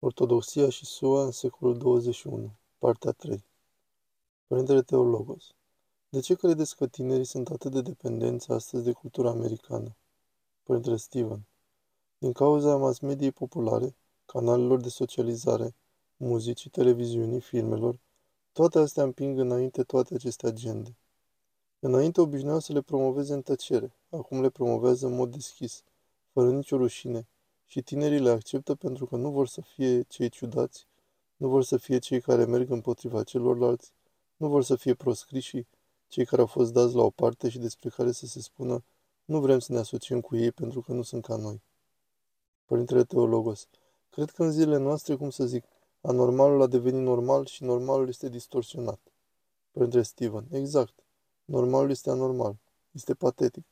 Ortodoxia și SUA în secolul 21, partea 3 Părintele Teologos De ce credeți că tinerii sunt atât de dependenți astăzi de cultura americană? Părintele Steven Din cauza mass mediei populare, canalelor de socializare, muzicii, televiziunii, filmelor, toate astea împing înainte toate aceste agende. Înainte obișnuiau să le promoveze în tăcere, acum le promovează în mod deschis, fără nicio rușine, și tinerii le acceptă pentru că nu vor să fie cei ciudați, nu vor să fie cei care merg împotriva celorlalți, nu vor să fie proscriși cei care au fost dați la o parte și despre care să se spună nu vrem să ne asociem cu ei pentru că nu sunt ca noi. Părintele Teologos, cred că în zilele noastre, cum să zic, anormalul a devenit normal și normalul este distorsionat. Părintele Steven, exact. Normalul este anormal. Este patetic.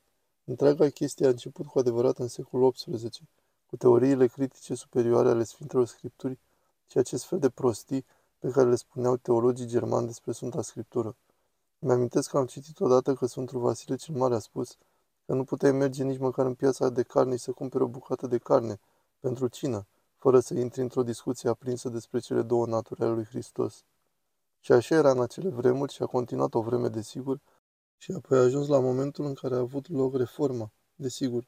Întreaga chestie a început cu adevărat în secolul XVIII, cu teoriile critice superioare ale Sfintelor Scripturi și acest fel de prostii pe care le spuneau teologii germani despre Sfânta Scriptură. Îmi amintesc că am citit odată că Sfântul Vasile cel Mare a spus că nu puteai merge nici măcar în piața de carne și să cumpere o bucată de carne pentru cină, fără să intri într-o discuție aprinsă despre cele două naturi ale lui Hristos. Și așa era în acele vremuri și a continuat o vreme, desigur, și apoi a ajuns la momentul în care a avut loc reforma, desigur,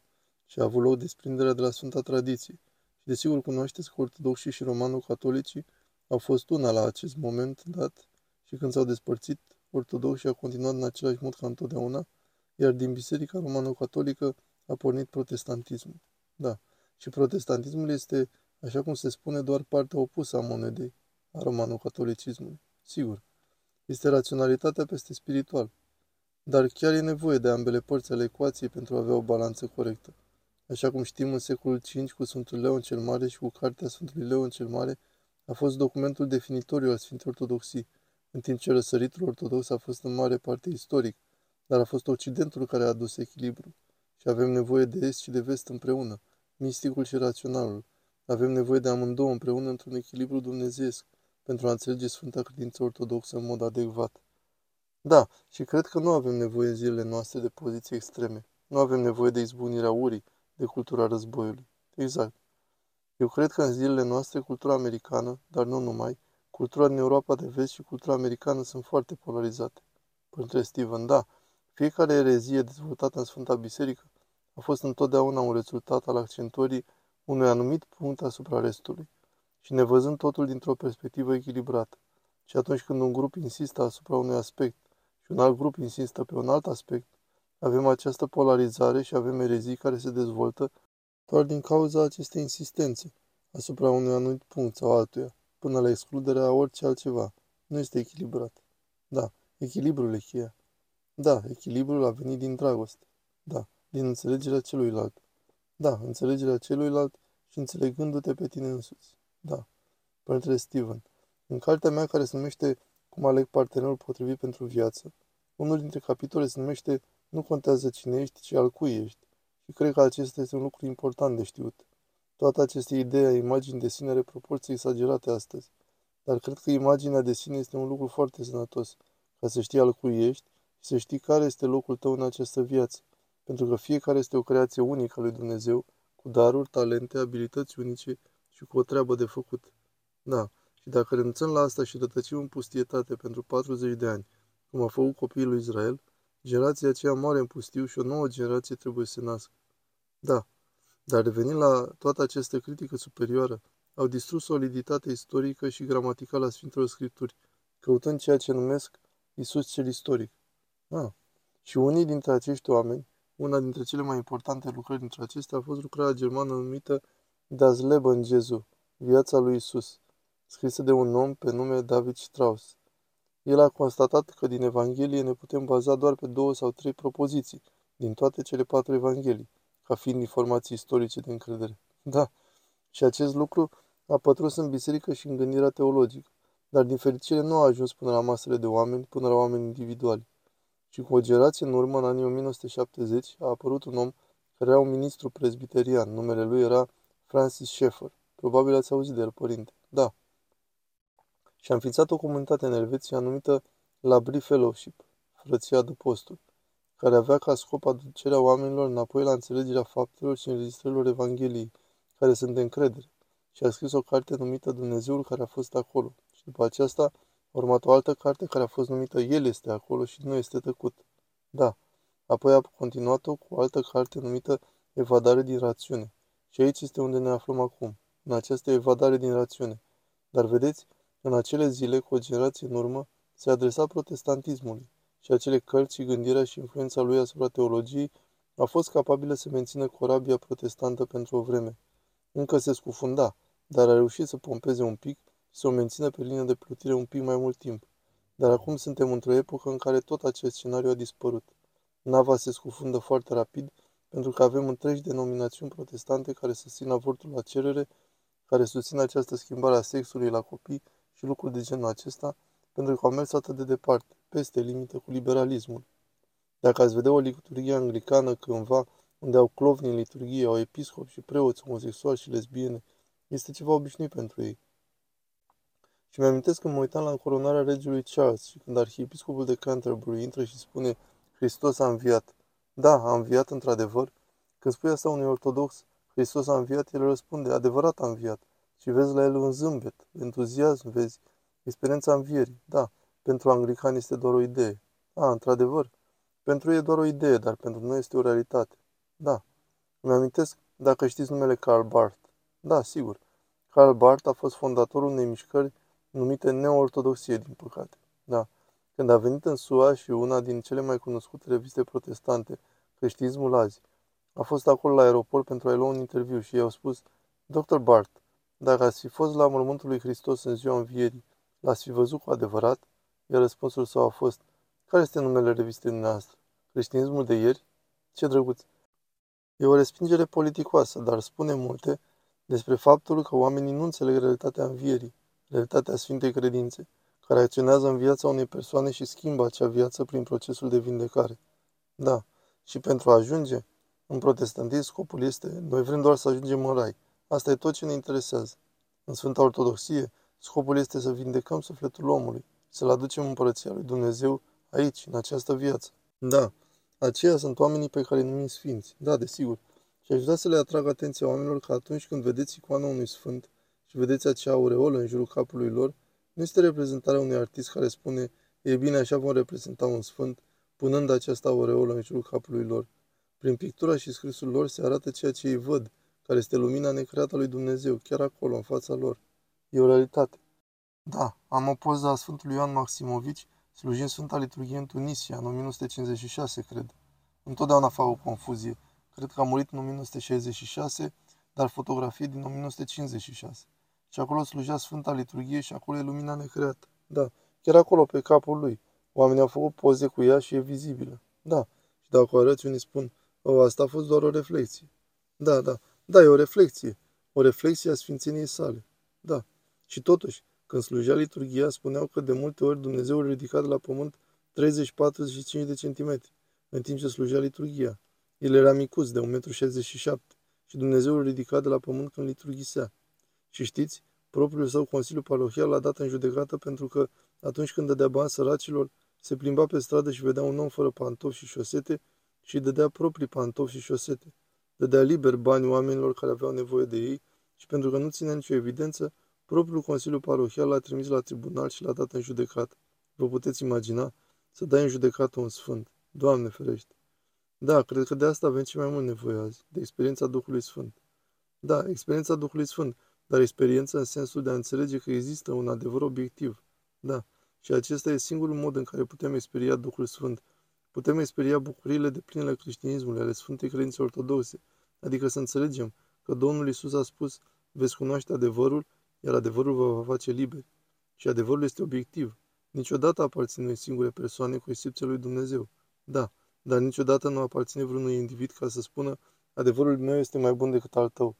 și a avut loc desprinderea de la Sfânta Tradiție. Și desigur cunoașteți că ortodoxii și romano-catolicii au fost una la acest moment dat și când s-au despărțit, ortodoxii au continuat în același mod ca întotdeauna, iar din biserica romano-catolică a pornit protestantismul. Da, și protestantismul este, așa cum se spune, doar partea opusă a monedei, a romano-catolicismului. Sigur, este raționalitatea peste spiritual. Dar chiar e nevoie de ambele părți ale ecuației pentru a avea o balanță corectă. Așa cum știm, în secolul V, cu Sfântul Leon cel Mare și cu Cartea Sfântului Leon cel Mare, a fost documentul definitoriu al Sfintei Ortodoxii, în timp ce răsăritul ortodox a fost în mare parte istoric, dar a fost Occidentul care a adus echilibru. Și avem nevoie de est și de vest împreună, misticul și raționalul. Avem nevoie de amândouă împreună într-un echilibru dumnezeiesc, pentru a înțelege Sfânta Credință Ortodoxă în mod adecvat. Da, și cred că nu avem nevoie în zilele noastre de poziții extreme. Nu avem nevoie de izbunirea urii, de cultura războiului. Exact. Eu cred că în zilele noastre cultura americană, dar nu numai, cultura din Europa de vest și cultura americană sunt foarte polarizate. Părintele Steven, da, fiecare erezie dezvoltată în Sfânta Biserică a fost întotdeauna un rezultat al accentuării unui anumit punct asupra restului și nevăzând totul dintr-o perspectivă echilibrată. Și atunci când un grup insistă asupra unui aspect și un alt grup insistă pe un alt aspect, avem această polarizare și avem erezii care se dezvoltă doar din cauza acestei insistențe asupra unui anumit punct sau altuia, până la excluderea orice altceva. Nu este echilibrat. Da, echilibrul e cheia. Da, echilibrul a venit din dragoste. Da, din înțelegerea celuilalt. Da, înțelegerea celuilalt și înțelegându-te pe tine însuți. Da. Părintele Steven, în cartea mea care se numește Cum aleg partenerul potrivit pentru viață, unul dintre capitole se numește nu contează cine ești, ci al cui ești. Și cred că acesta este un lucru important de știut. Toate aceste idei a imaginii de sine are proporții exagerate astăzi. Dar cred că imaginea de sine este un lucru foarte sănătos, ca să știi al cui ești și să știi care este locul tău în această viață. Pentru că fiecare este o creație unică a lui Dumnezeu, cu daruri, talente, abilități unice și cu o treabă de făcut. Da, și dacă renunțăm la asta și rătăcim în pustietate pentru 40 de ani, cum a făcut copiii lui Israel, Generația aceea moare în pustiu și o nouă generație trebuie să se nască. Da, dar revenind la toată această critică superioară, au distrus soliditatea istorică și gramaticală a Sfintelor Scripturi, căutând ceea ce numesc Isus cel istoric. Ah, și unii dintre acești oameni, una dintre cele mai importante lucrări dintre acestea a fost lucrarea germană numită Das Leben Jesu, viața lui Isus, scrisă de un om pe nume David Strauss. El a constatat că din Evanghelie ne putem baza doar pe două sau trei propoziții din toate cele patru Evanghelii, ca fiind informații istorice de încredere. Da, și acest lucru a pătrus în biserică și în gândirea teologică, dar din fericire nu a ajuns până la masele de oameni, până la oameni individuali. Și cu o generație în urmă, în anii 1970, a apărut un om care era un ministru presbiterian. Numele lui era Francis Schaeffer. Probabil ați auzit de el, părinte. Da, și a înființat o comunitate în Elveția numită Labri Fellowship, frăția de posturi, care avea ca scop aducerea oamenilor înapoi la înțelegerea faptelor și înregistrărilor Evangheliei, care sunt de încredere, și a scris o carte numită Dumnezeul care a fost acolo. Și după aceasta a urmat o altă carte care a fost numită El este acolo și nu este tăcut. Da. Apoi a continuat-o cu o altă carte numită Evadare din rațiune. Și aici este unde ne aflăm acum, în această evadare din rațiune. Dar vedeți, în acele zile, cu o generație în urmă, se adresa protestantismului și acele cărți și gândirea și influența lui asupra teologiei a fost capabilă să mențină corabia protestantă pentru o vreme. Încă se scufunda, dar a reușit să pompeze un pic și să o mențină pe linie de plutire un pic mai mult timp. Dar acum suntem într-o epocă în care tot acest scenariu a dispărut. Nava se scufundă foarte rapid pentru că avem întregi denominațiuni protestante care susțin avortul la cerere, care susțin această schimbare a sexului la copii și lucruri de genul acesta, pentru că au mers atât de departe, peste limită cu liberalismul. Dacă ați vedea o liturghie anglicană cândva, unde au clovni în liturghie, au episcopi și preoți homosexuali și lesbiene, este ceva obișnuit pentru ei. Și mi-amintesc când mă uitam la încoronarea regiului Charles și când arhiepiscopul de Canterbury intră și spune Hristos a înviat. Da, a înviat într-adevăr. Când spui asta unui ortodox, Hristos a înviat, el răspunde, adevărat a înviat. Și vezi la el un zâmbet, entuziasm, vezi, experiența învierii. Da, pentru anglicani este doar o idee. Da, într-adevăr, pentru ei e doar o idee, dar pentru noi este o realitate. Da. Îmi amintesc dacă știți numele Karl Barth. Da, sigur. Karl Barth a fost fondatorul unei mișcări numite neortodoxie, din păcate. Da. Când a venit în SUA și una din cele mai cunoscute reviste protestante, Creștinismul azi, a fost acolo la aeroport pentru a-i lua un interviu și i-au spus, Dr. Bart, dacă ați fi fost la mormântul lui Hristos în ziua învierii, l-ați fi văzut cu adevărat? Iar răspunsul său a fost, care este numele revistei noastre? Creștinismul de ieri? Ce drăguț! E o respingere politicoasă, dar spune multe despre faptul că oamenii nu înțeleg realitatea învierii, realitatea Sfintei Credințe, care acționează în viața unei persoane și schimbă acea viață prin procesul de vindecare. Da, și pentru a ajunge, în protestantism scopul este, noi vrem doar să ajungem în rai. Asta e tot ce ne interesează. În Sfânta Ortodoxie, scopul este să vindecăm sufletul omului, să-l aducem în împărăția lui Dumnezeu aici, în această viață. Da, aceia sunt oamenii pe care îi numim sfinți. Da, desigur. Și aș vrea să le atrag atenția oamenilor că atunci când vedeți icoana unui sfânt și vedeți acea aureolă în jurul capului lor, nu este reprezentarea unui artist care spune, e bine, așa vom reprezenta un sfânt, punând această aureolă în jurul capului lor. Prin pictura și scrisul lor se arată ceea ce ei văd, care este lumina necreată a lui Dumnezeu, chiar acolo, în fața lor. E o realitate. Da, am o poză a Sfântului Ioan Maximovici, slujind Sfânta Liturghie în Tunisia, în 1956, cred. Întotdeauna fac o confuzie. Cred că a murit în 1966, dar fotografie din 1956. Și acolo slujea Sfânta Liturghie și acolo e lumina necreată. Da, chiar acolo, pe capul lui. Oamenii au făcut poze cu ea și e vizibilă. Da, și dacă o arăți, unii spun, o, asta a fost doar o reflexie. Da, da, da, e o reflexie. O reflexie a Sfințeniei sale. Da. Și totuși, când slujea liturghia, spuneau că de multe ori Dumnezeu îl ridica de la pământ 30-45 de centimetri, în timp ce slujea liturghia. El era micuț, de 1,67 m, și Dumnezeu îl ridica de la pământ când liturghisea. Și știți, propriul său Consiliu Parohial l-a dat în judecată pentru că, atunci când dădea bani săracilor, se plimba pe stradă și vedea un om fără pantofi și șosete și îi dădea proprii pantofi și șosete. Dădea liber bani oamenilor care aveau nevoie de ei și pentru că nu ținea nicio evidență, propriul Consiliu Parohial l-a trimis la tribunal și l-a dat în judecată. Vă puteți imagina să dai în judecată un sfânt. Doamne ferește! Da, cred că de asta avem ce mai mult nevoie azi, de experiența Duhului Sfânt. Da, experiența Duhului Sfânt, dar experiența în sensul de a înțelege că există un adevăr obiectiv. Da, și acesta e singurul mod în care putem experia Duhul Sfânt. Putem experia bucuriile de plinele creștinismului ale Sfântei Credințe Ortodoxe, adică să înțelegem că Domnul Isus a spus, veți cunoaște adevărul, iar adevărul vă va face liberi. Și adevărul este obiectiv. Niciodată aparține singure persoane cu excepția lui Dumnezeu. Da, dar niciodată nu aparține vreunui individ ca să spună adevărul meu este mai bun decât al tău.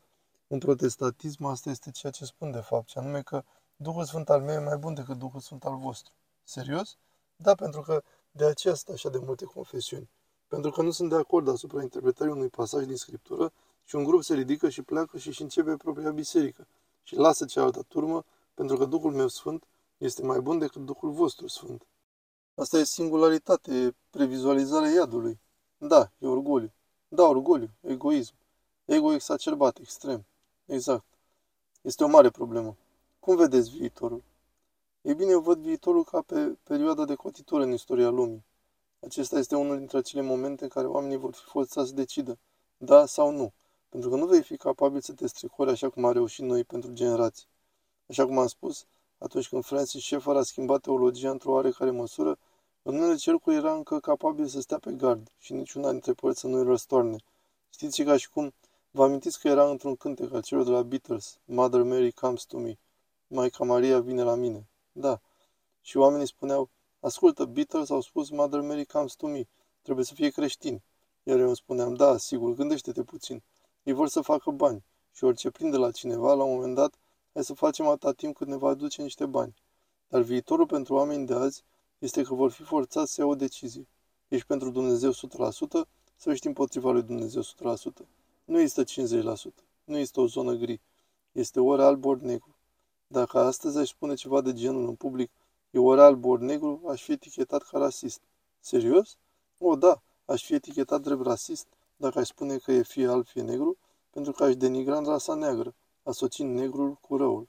În protestantism asta este ceea ce spun de fapt, și anume că Duhul Sfânt al meu e mai bun decât Duhul Sfânt al vostru. Serios? Da, pentru că de aceea sunt așa de multe confesiuni. Pentru că nu sunt de acord asupra interpretării unui pasaj din Scriptură și un grup se ridică și pleacă și își începe propria biserică și lasă cealaltă turmă pentru că Duhul meu Sfânt este mai bun decât Duhul vostru Sfânt. Asta e singularitate, e previzualizarea iadului. Da, e orgoliu. Da, orgoliu, egoism. Ego exacerbat, extrem. Exact. Este o mare problemă. Cum vedeți viitorul? Ei bine, eu văd viitorul ca pe perioada de cotitură în istoria lumii. Acesta este unul dintre acele momente în care oamenii vor fi forțați să decidă, da sau nu, pentru că nu vei fi capabil să te stricori așa cum a reușit noi pentru generații. Așa cum am spus, atunci când Francis Schaeffer a schimbat teologia într-o oarecare măsură, în unele cercuri era încă capabil să stea pe gard și niciuna dintre părți să nu-i răstoarne. Știți ca și cum Vă amintiți că era într-un cântec al celor de la Beatles, Mother Mary comes to me, Maica Maria vine la mine. Da. Și oamenii spuneau, ascultă, Beatles au spus Mother Mary comes to me, trebuie să fie creștin. Iar eu îmi spuneam, da, sigur, gândește-te puțin. Ei vor să facă bani și orice prinde la cineva, la un moment dat, hai să facem atâta timp cât ne va aduce niște bani. Dar viitorul pentru oameni de azi este că vor fi forțați să iau o decizie. Ești pentru Dumnezeu 100% sau ești împotriva lui Dumnezeu 100%? Nu este 50%. Nu este o zonă gri. Este ori alb, ori negru. Dacă astăzi aș spune ceva de genul în public, e ori alb, ori negru, aș fi etichetat ca rasist. Serios? O, da, aș fi etichetat drept rasist dacă aș spune că e fie alb, fie negru, pentru că aș denigra în rasa neagră, asociind negrul cu răul.